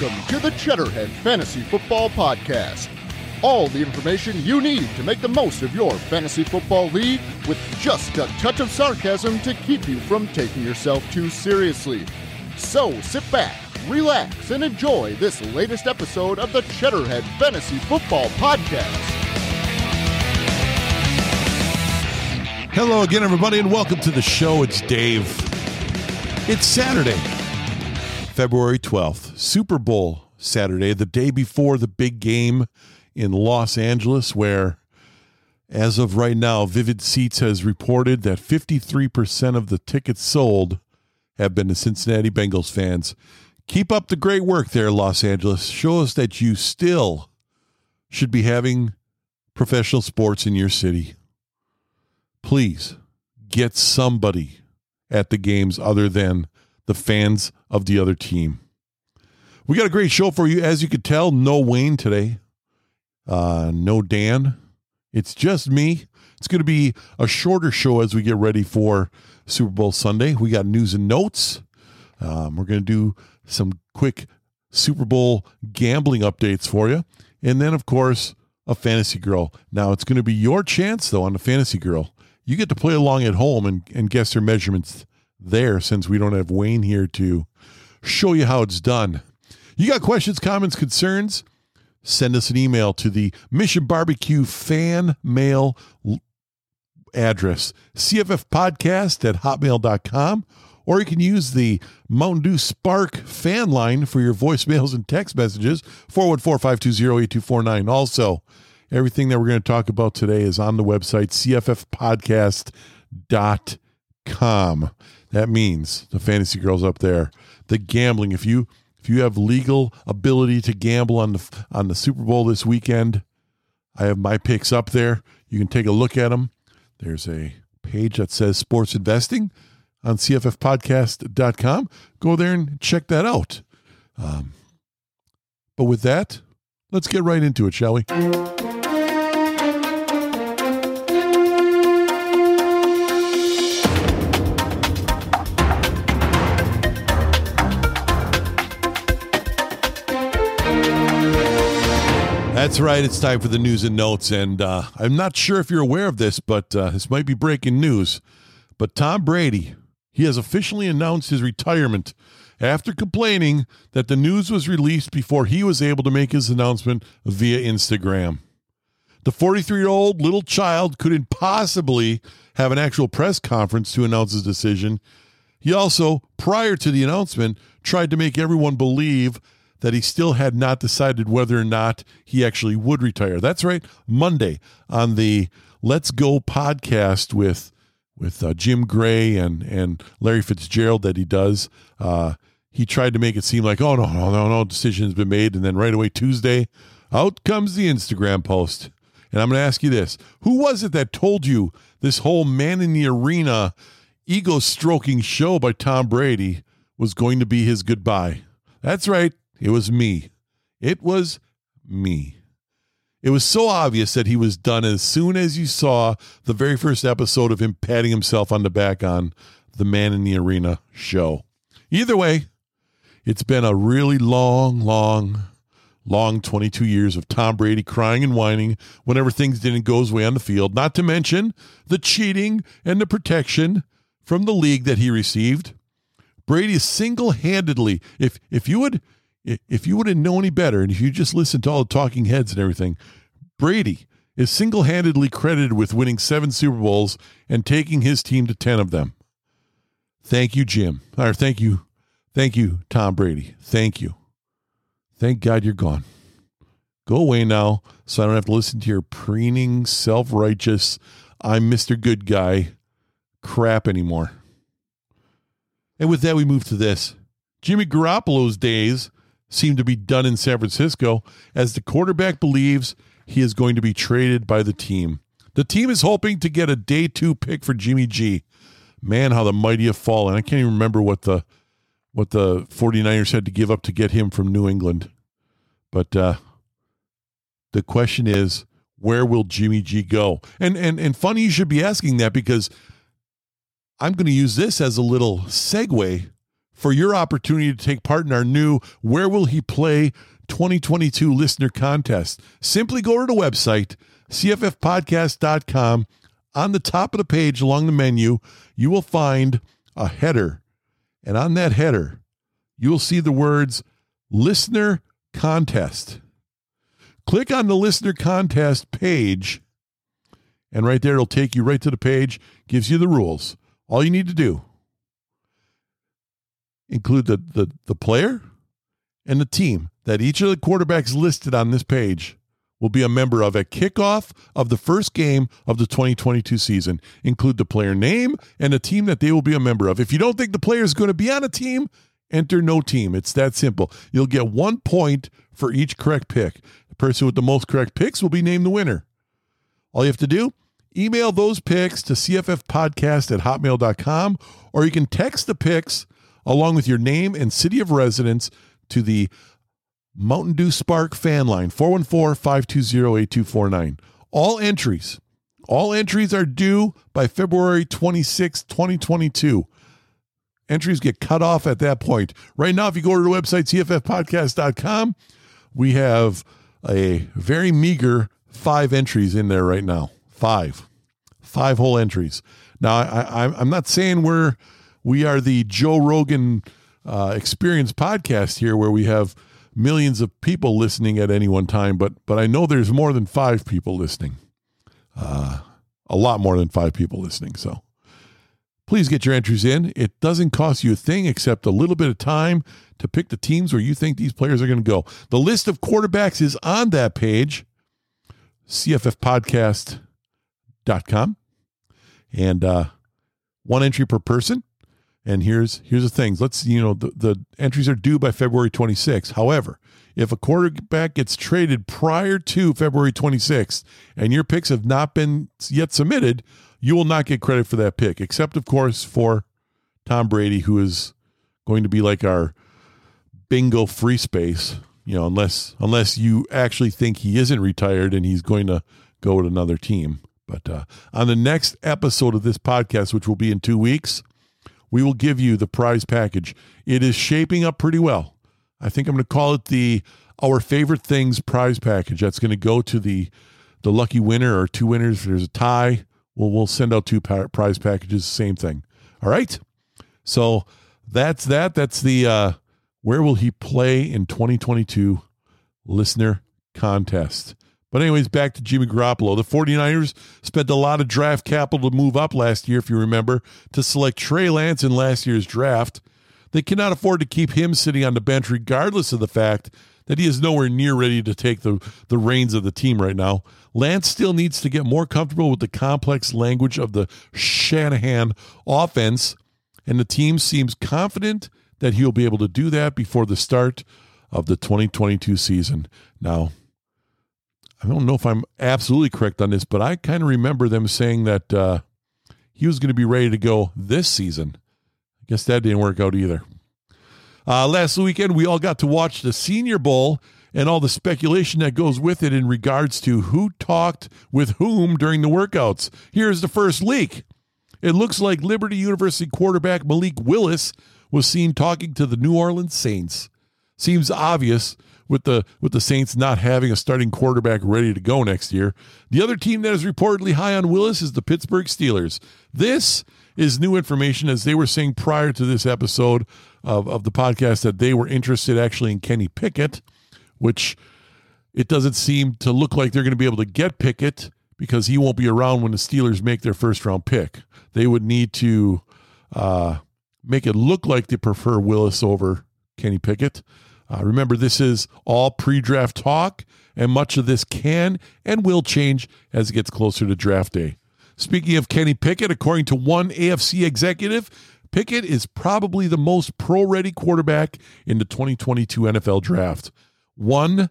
Welcome to the Cheddarhead Fantasy Football Podcast. All the information you need to make the most of your fantasy football league with just a touch of sarcasm to keep you from taking yourself too seriously. So sit back, relax, and enjoy this latest episode of the Cheddarhead Fantasy Football Podcast. Hello again, everybody, and welcome to the show. It's Dave. It's Saturday, February 12th, Super Bowl Saturday, the day before the big game in Los Angeles, where, as of right now, Vivid Seats has reported that 53% of the tickets sold have been to Cincinnati Bengals fans. Keep up the great work there, Los Angeles. Show us that you still should be having professional sports in your city. Please get somebody at the games other than the fans of the other team. We got a great show for you. As you could tell, no Wayne today, uh, no Dan. It's just me. It's going to be a shorter show as we get ready for Super Bowl Sunday. We got news and notes. Um, we're going to do some quick Super Bowl gambling updates for you. And then, of course, a fantasy girl. Now, it's going to be your chance, though, on the fantasy girl. You get to play along at home and, and guess her measurements there since we don't have Wayne here to show you how it's done. You got questions, comments, concerns? Send us an email to the Mission Barbecue fan mail address, cffpodcast at hotmail.com, or you can use the Mountain Dew Spark fan line for your voicemails and text messages, 414-520-8249. Also, everything that we're going to talk about today is on the website, cffpodcast.com. That means the fantasy girls up there, the gambling. If you if you have legal ability to gamble on the on the Super Bowl this weekend, I have my picks up there. You can take a look at them. There's a page that says sports investing on cffpodcast.com. Go there and check that out. Um, but with that, let's get right into it, shall we? That's right. It's time for the news and notes. And uh, I'm not sure if you're aware of this, but uh, this might be breaking news. But Tom Brady, he has officially announced his retirement after complaining that the news was released before he was able to make his announcement via Instagram. The 43 year old little child couldn't possibly have an actual press conference to announce his decision. He also, prior to the announcement, tried to make everyone believe that he still had not decided whether or not he actually would retire. That's right, Monday on the Let's Go podcast with with uh, Jim Gray and and Larry Fitzgerald that he does. Uh, he tried to make it seem like, oh no, no, no, no, decision has been made, and then right away Tuesday, out comes the Instagram post. And I'm going to ask you this: Who was it that told you this whole man in the arena, ego stroking show by Tom Brady was going to be his goodbye? That's right. It was me. It was me. It was so obvious that he was done as soon as you saw the very first episode of him patting himself on the back on the Man in the Arena show. Either way, it's been a really long, long, long 22 years of Tom Brady crying and whining whenever things didn't go his way on the field, not to mention the cheating and the protection from the league that he received. Brady single handedly, if, if you would if you wouldn't know any better, and if you just listened to all the talking heads and everything, Brady is single handedly credited with winning seven Super Bowls and taking his team to 10 of them. Thank you, Jim. Or thank you. Thank you, Tom Brady. Thank you. Thank God you're gone. Go away now so I don't have to listen to your preening, self righteous, I'm Mr. Good Guy crap anymore. And with that, we move to this Jimmy Garoppolo's days seem to be done in San Francisco as the quarterback believes he is going to be traded by the team. The team is hoping to get a day two pick for Jimmy G. Man, how the mighty have fallen. I can't even remember what the what the 49ers had to give up to get him from New England. But uh, the question is, where will Jimmy G go? And and and funny you should be asking that because I'm going to use this as a little segue for your opportunity to take part in our new Where Will He Play 2022 listener contest. Simply go to the website, cffpodcast.com. On the top of the page along the menu, you will find a header. And on that header, you will see the words listener contest. Click on the listener contest page, and right there it'll take you right to the page, gives you the rules. All you need to do include the, the, the player and the team that each of the quarterbacks listed on this page will be a member of at kickoff of the first game of the 2022 season. Include the player name and the team that they will be a member of. If you don't think the player is going to be on a team, enter no team. It's that simple. You'll get one point for each correct pick. The person with the most correct picks will be named the winner. All you have to do, email those picks to cffpodcast at hotmail.com, or you can text the picks along with your name and city of residence to the Mountain Dew Spark fan line 414-520-8249. All entries, all entries are due by February 26, 2022. Entries get cut off at that point. Right now, if you go to the website, cffpodcast.com, we have a very meager five entries in there right now. Five. Five whole entries. Now, I, I, I'm not saying we're we are the Joe Rogan uh, experience podcast here where we have millions of people listening at any one time, but but I know there's more than five people listening. Uh, a lot more than five people listening. So please get your entries in. It doesn't cost you a thing except a little bit of time to pick the teams where you think these players are going to go. The list of quarterbacks is on that page, cffpodcast.com. And uh, one entry per person. And here's here's the things. Let's you know the, the entries are due by February 26th. However, if a quarterback gets traded prior to February 26th and your picks have not been yet submitted, you will not get credit for that pick, except of course for Tom Brady, who is going to be like our bingo free space. You know, unless unless you actually think he isn't retired and he's going to go with another team. But uh, on the next episode of this podcast, which will be in two weeks, we will give you the prize package. It is shaping up pretty well. I think I'm going to call it the our favorite things prize package. That's going to go to the the lucky winner or two winners. If there's a tie, we'll we'll send out two prize packages. Same thing. All right. So that's that. That's the uh, where will he play in 2022 listener contest. But, anyways, back to Jimmy Garoppolo. The 49ers spent a lot of draft capital to move up last year, if you remember, to select Trey Lance in last year's draft. They cannot afford to keep him sitting on the bench, regardless of the fact that he is nowhere near ready to take the, the reins of the team right now. Lance still needs to get more comfortable with the complex language of the Shanahan offense, and the team seems confident that he'll be able to do that before the start of the 2022 season. Now, I don't know if I'm absolutely correct on this, but I kind of remember them saying that uh, he was going to be ready to go this season. I guess that didn't work out either. Uh, last weekend, we all got to watch the Senior Bowl and all the speculation that goes with it in regards to who talked with whom during the workouts. Here's the first leak. It looks like Liberty University quarterback Malik Willis was seen talking to the New Orleans Saints. Seems obvious with the with the Saints not having a starting quarterback ready to go next year. The other team that is reportedly high on Willis is the Pittsburgh Steelers. This is new information as they were saying prior to this episode of, of the podcast that they were interested actually in Kenny Pickett, which it doesn't seem to look like they're going to be able to get Pickett because he won't be around when the Steelers make their first round pick. They would need to uh, make it look like they prefer Willis over Kenny Pickett. Uh, remember, this is all pre draft talk, and much of this can and will change as it gets closer to draft day. Speaking of Kenny Pickett, according to one AFC executive, Pickett is probably the most pro ready quarterback in the 2022 NFL draft. One,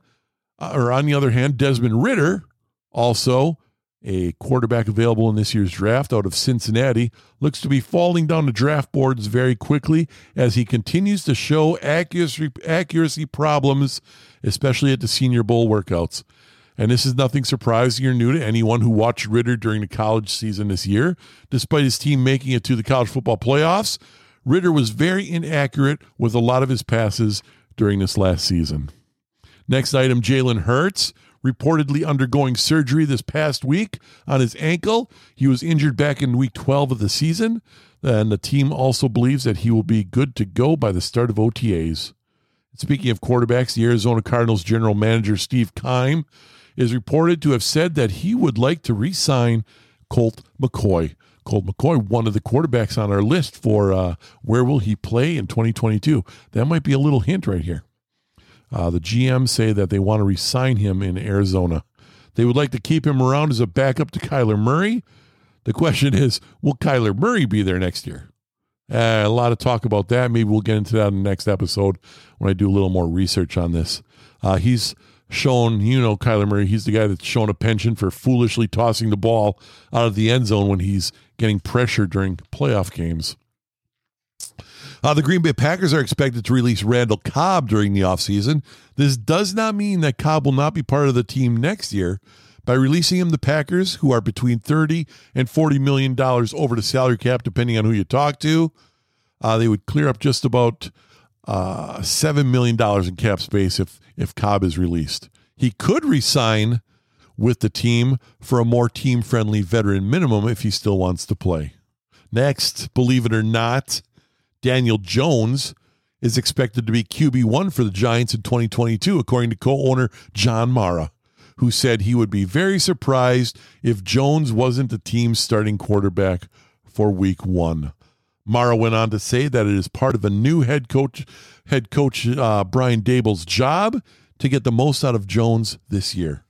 uh, or on the other hand, Desmond Ridder also a quarterback available in this year's draft out of Cincinnati, looks to be falling down the draft boards very quickly as he continues to show accuracy, accuracy problems, especially at the Senior Bowl workouts. And this is nothing surprising or new to anyone who watched Ridder during the college season this year. Despite his team making it to the college football playoffs, Ridder was very inaccurate with a lot of his passes during this last season. Next item Jalen Hurts, reportedly undergoing surgery this past week on his ankle. He was injured back in week 12 of the season, and the team also believes that he will be good to go by the start of OTAs. Speaking of quarterbacks, the Arizona Cardinals general manager Steve Keim is reported to have said that he would like to re sign Colt McCoy. Colt McCoy, one of the quarterbacks on our list for uh, where will he play in 2022. That might be a little hint right here. Uh, the GM say that they want to resign him in Arizona. They would like to keep him around as a backup to Kyler Murray. The question is, will Kyler Murray be there next year? Uh, a lot of talk about that. Maybe we'll get into that in the next episode when I do a little more research on this. Uh, he's shown, you know, Kyler Murray, he's the guy that's shown a penchant for foolishly tossing the ball out of the end zone when he's getting pressure during playoff games. Uh, the Green Bay Packers are expected to release Randall Cobb during the offseason. This does not mean that Cobb will not be part of the team next year. By releasing him, the Packers, who are between 30 and 40 million dollars over the salary cap, depending on who you talk to, uh, they would clear up just about uh, seven million dollars in cap space if if Cobb is released. He could resign with the team for a more team friendly veteran minimum if he still wants to play. Next, believe it or not, Daniel Jones is expected to be QB1 for the Giants in 2022, according to co owner John Mara, who said he would be very surprised if Jones wasn't the team's starting quarterback for week one. Mara went on to say that it is part of a new head coach, head coach uh, Brian Daboll's job to get the most out of Jones this year.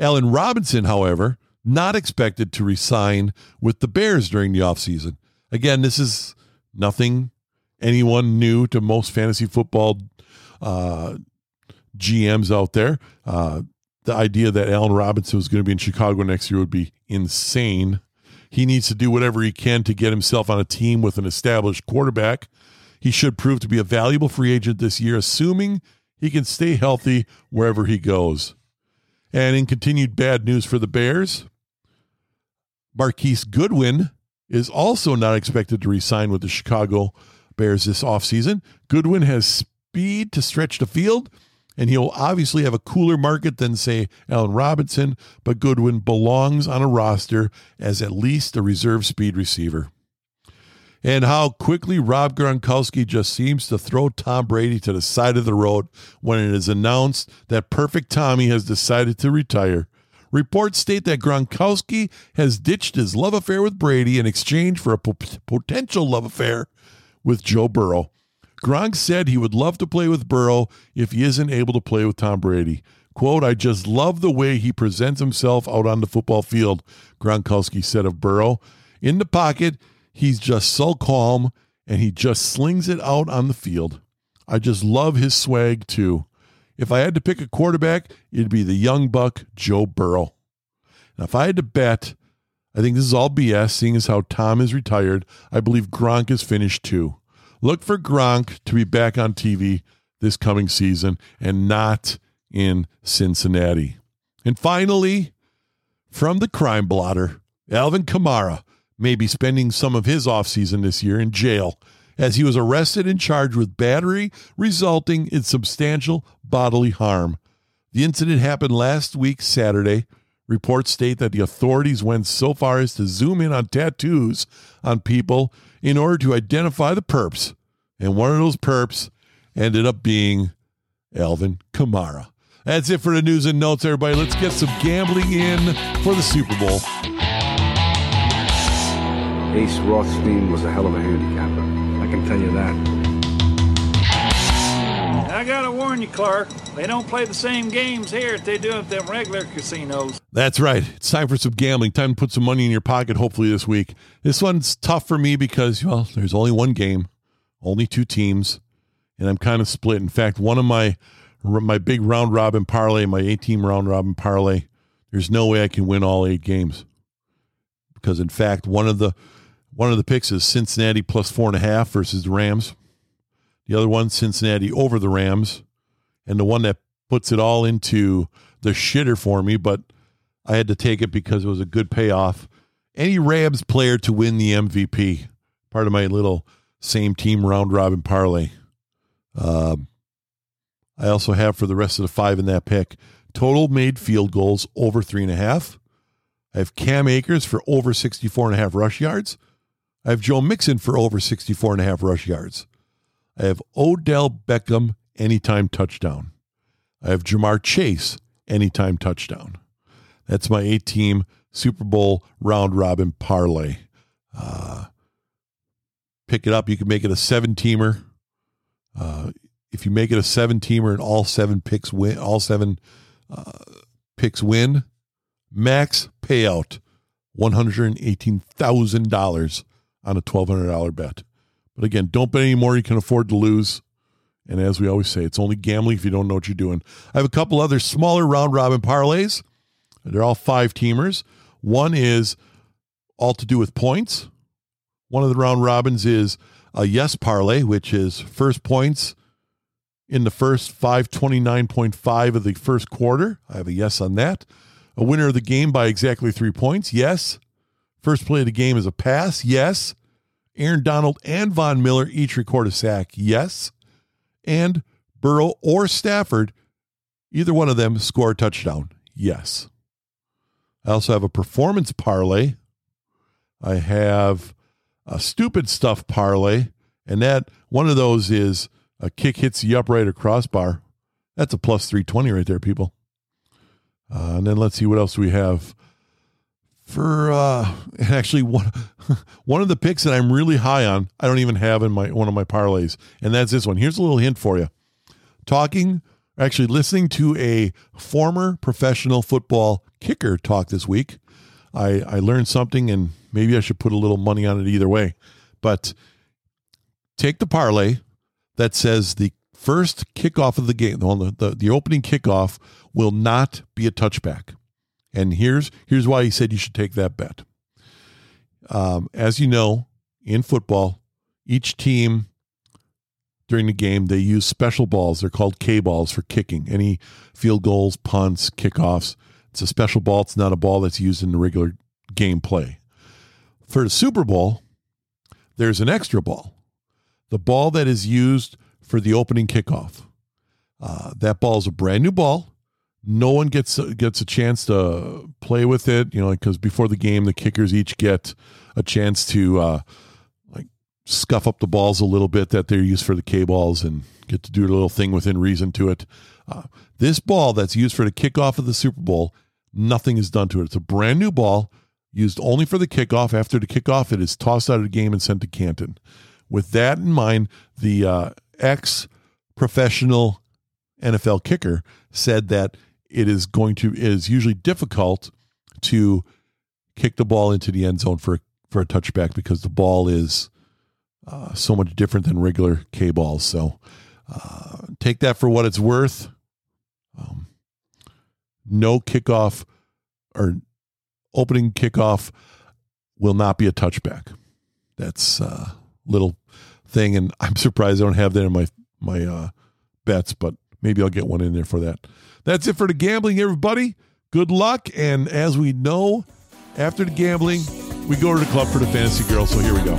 Allen Robinson, however, not expected to resign with the Bears during the offseason. Again, this is nothing anyone new to most fantasy football uh, GMs out there. Uh, the idea that Allen Robinson was going to be in Chicago next year would be insane. He needs to do whatever he can to get himself on a team with an established quarterback. He should prove to be a valuable free agent this year, assuming he can stay healthy wherever he goes. And in continued bad news for the Bears, Marquise Goodwin is also not expected to resign with the Chicago Bears this offseason. Goodwin has speed to stretch the field, and he'll obviously have a cooler market than, say, Allen Robinson, but Goodwin belongs on a roster as at least a reserve speed receiver and how quickly Rob Gronkowski just seems to throw Tom Brady to the side of the road when it is announced that Perfect Tommy has decided to retire. Reports state that Gronkowski has ditched his love affair with Brady in exchange for a po- potential love affair with Joe Burrow. Gronk said he would love to play with Burrow if he isn't able to play with Tom Brady. Quote, I just love the way he presents himself out on the football field, Gronkowski said of Burrow. In the pocket, He's just so calm and he just slings it out on the field. I just love his swag too. If I had to pick a quarterback, it'd be the young buck, Joe Burrow. Now, if I had to bet, I think this is all BS, seeing as how Tom is retired. I believe Gronk is finished too. Look for Gronk to be back on TV this coming season and not in Cincinnati. And finally, from the crime blotter, Alvin Kamara may be spending some of his offseason this year in jail as he was arrested and charged with battery resulting in substantial bodily harm. The incident happened last week, Saturday. Reports state that the authorities went so far as to zoom in on tattoos on people in order to identify the perps. And one of those perps ended up being Alvin Kamara. That's it for the news and notes, everybody. Let's get some gambling in for the Super Bowl. Ace Rothstein was a hell of a handicapper. I can tell you that. I gotta warn you, Clark. They don't play the same games here as they do at them regular casinos. That's right. It's time for some gambling. Time to put some money in your pocket, hopefully, this week. This one's tough for me because, well, there's only one game, only two teams, and I'm kind of split. In fact, one of my my big round robin parlay, my eight team round robin parlay, there's no way I can win all eight games. Because, in fact, one of the one of the picks is Cincinnati plus four and a half versus the Rams. The other one, Cincinnati over the Rams. And the one that puts it all into the shitter for me, but I had to take it because it was a good payoff. Any Rams player to win the MVP. Part of my little same team round robin parlay. Um, I also have for the rest of the five in that pick total made field goals over three and a half. I have Cam Akers for over 64 and a half rush yards. I have Joe Mixon for over 64 and a half rush yards. I have Odell Beckham anytime touchdown. I have Ja'Marr Chase anytime touchdown. That's my eight team Super Bowl round robin parlay. Uh, pick it up. You can make it a seven teamer. Uh, if you make it a seven teamer and all seven picks win, all seven uh, picks win, max payout one hundred eighteen thousand dollars on a twelve hundred dollar bet. But again, don't bet any more you can afford to lose. And as we always say, it's only gambling if you don't know what you're doing. I have a couple other smaller round robin parlays. They're all five teamers. One is all to do with points. One of the round robins is a yes parlay, which is first points in the first 529.5 of the first quarter. I have a yes on that. A winner of the game by exactly three points. Yes. First play of the game is a pass. Yes. Aaron Donald and Von Miller each record a sack. Yes. And Burrow or Stafford, either one of them score a touchdown. Yes. I also have a performance parlay. I have a stupid stuff parlay, and that one of those is a kick hits the upright or crossbar. That's a plus 320 right there, people. Uh, and then let's see what else we have for uh actually one one of the picks that I'm really high on, I don't even have in my one of my parlays, and that's this one. Here's a little hint for you. Talking actually listening to a former professional football kicker talk this week. I I learned something and maybe I should put a little money on it either way. But take the parlay that says the first kickoff of the game, the, the, the opening kickoff will not be a touchback. And here's here's why he said you should take that bet. Um, as you know, in football, each team during the game they use special balls. They're called K balls for kicking. Any field goals, punts, kickoffs. It's a special ball. It's not a ball that's used in the regular game play. For the Super Bowl, there's an extra ball, the ball that is used for the opening kickoff. Uh, that ball is a brand new ball no one gets gets a chance to play with it. You know, because before the game, the kickers each get a chance to uh, like scuff up the balls a little bit that they're used for the K balls and get to do a little thing within reason to it. Uh, this ball that's used for the kickoff of the Super Bowl, nothing is done to it. It's a brand new ball used only for the kickoff. After the kickoff, it is tossed out of the game and sent to Canton. With that in mind, the uh, ex professional NFL kicker said that it is going to it is usually difficult to kick the ball into the end zone for for a touchback because the ball is uh, so much different than regular K balls. So uh, take that for what it's worth. Um, no kickoff or opening kickoff will not be a touchback. That's a uh, little thing, and I'm surprised I don't have that in my my uh, bets, but maybe I'll get one in there for that. That's it for the gambling, everybody. Good luck. And as we know, after the gambling, we go to the club for the fantasy girls. So here we go.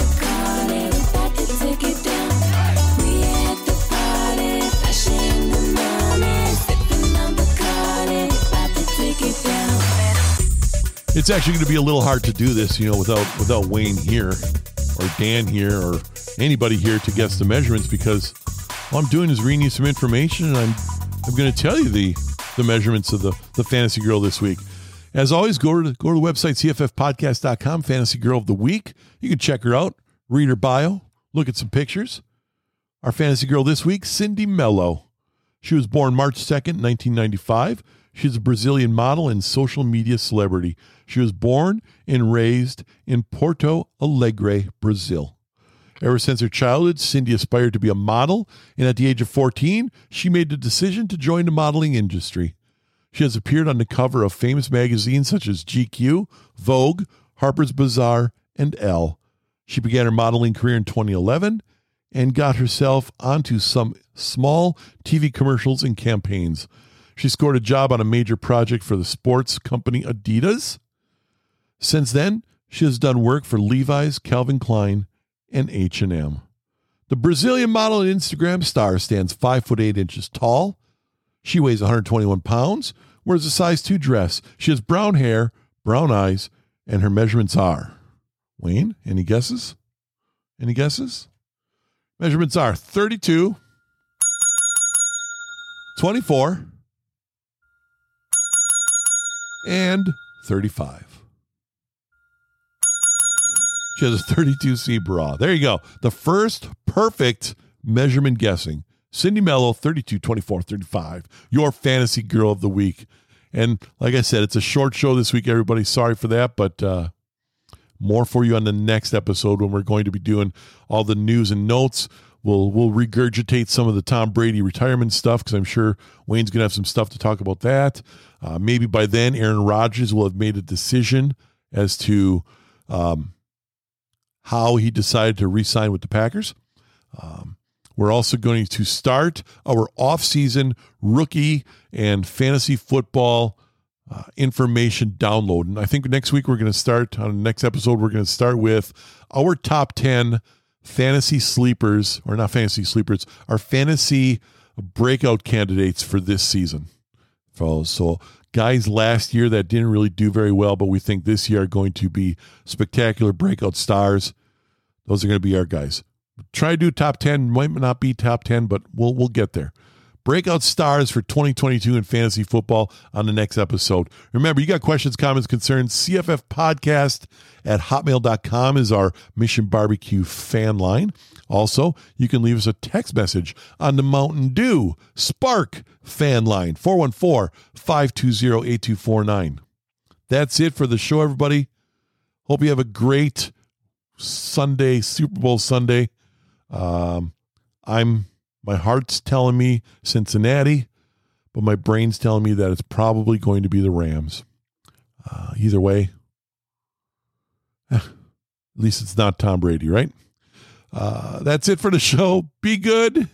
It's actually going to be a little hard to do this, you know, without without Wayne here or Dan here or anybody here to guess the measurements because all I'm doing is reading you some information and I'm I'm going to tell you the the measurements of the, the fantasy girl this week. As always, go to, go to the website, cffpodcast.com, fantasy girl of the week. You can check her out, read her bio, look at some pictures. Our fantasy girl this week, Cindy Mello. She was born March 2nd, 1995. She's a Brazilian model and social media celebrity. She was born and raised in Porto Alegre, Brazil. Ever since her childhood, Cindy aspired to be a model, and at the age of 14, she made the decision to join the modeling industry. She has appeared on the cover of famous magazines such as GQ, Vogue, Harper's Bazaar, and Elle. She began her modeling career in 2011 and got herself onto some small TV commercials and campaigns. She scored a job on a major project for the sports company Adidas. Since then, she has done work for Levi's, Calvin Klein, and H&M. The Brazilian model and Instagram star stands 5 foot 8 inches tall. She weighs 121 pounds, wears a size 2 dress. She has brown hair, brown eyes, and her measurements are. Wayne, any guesses? Any guesses? Measurements are 32, 24, and 35. She has a 32C bra. There you go. The first perfect measurement guessing. Cindy Mello, 32, 24, 35. Your fantasy girl of the week. And like I said, it's a short show this week, everybody. Sorry for that, but uh, more for you on the next episode when we're going to be doing all the news and notes. We'll we'll regurgitate some of the Tom Brady retirement stuff because I'm sure Wayne's going to have some stuff to talk about that. Uh, maybe by then, Aaron Rodgers will have made a decision as to um, how he decided to re-sign with the Packers. Um, we're also going to start our off-season rookie and fantasy football uh, information download. And I think next week we're going to start on the next episode. We're going to start with our top ten fantasy sleepers, or not fantasy sleepers, our fantasy breakout candidates for this season. So guys last year that didn't really do very well, but we think this year are going to be spectacular breakout stars. Those are going to be our guys. Try to do top 10, might not be top 10, but we'll we'll get there. Breakout stars for 2022 in fantasy football on the next episode. Remember, you got questions, comments, concerns. CFF podcast at hotmail.com is our Mission Barbecue fan line. Also, you can leave us a text message on the Mountain Dew Spark fan line 414 520 8249. That's it for the show, everybody. Hope you have a great Sunday, Super Bowl Sunday. Um, I'm my heart's telling me Cincinnati, but my brain's telling me that it's probably going to be the Rams. Uh, either way, at least it's not Tom Brady, right? Uh, that's it for the show. Be good.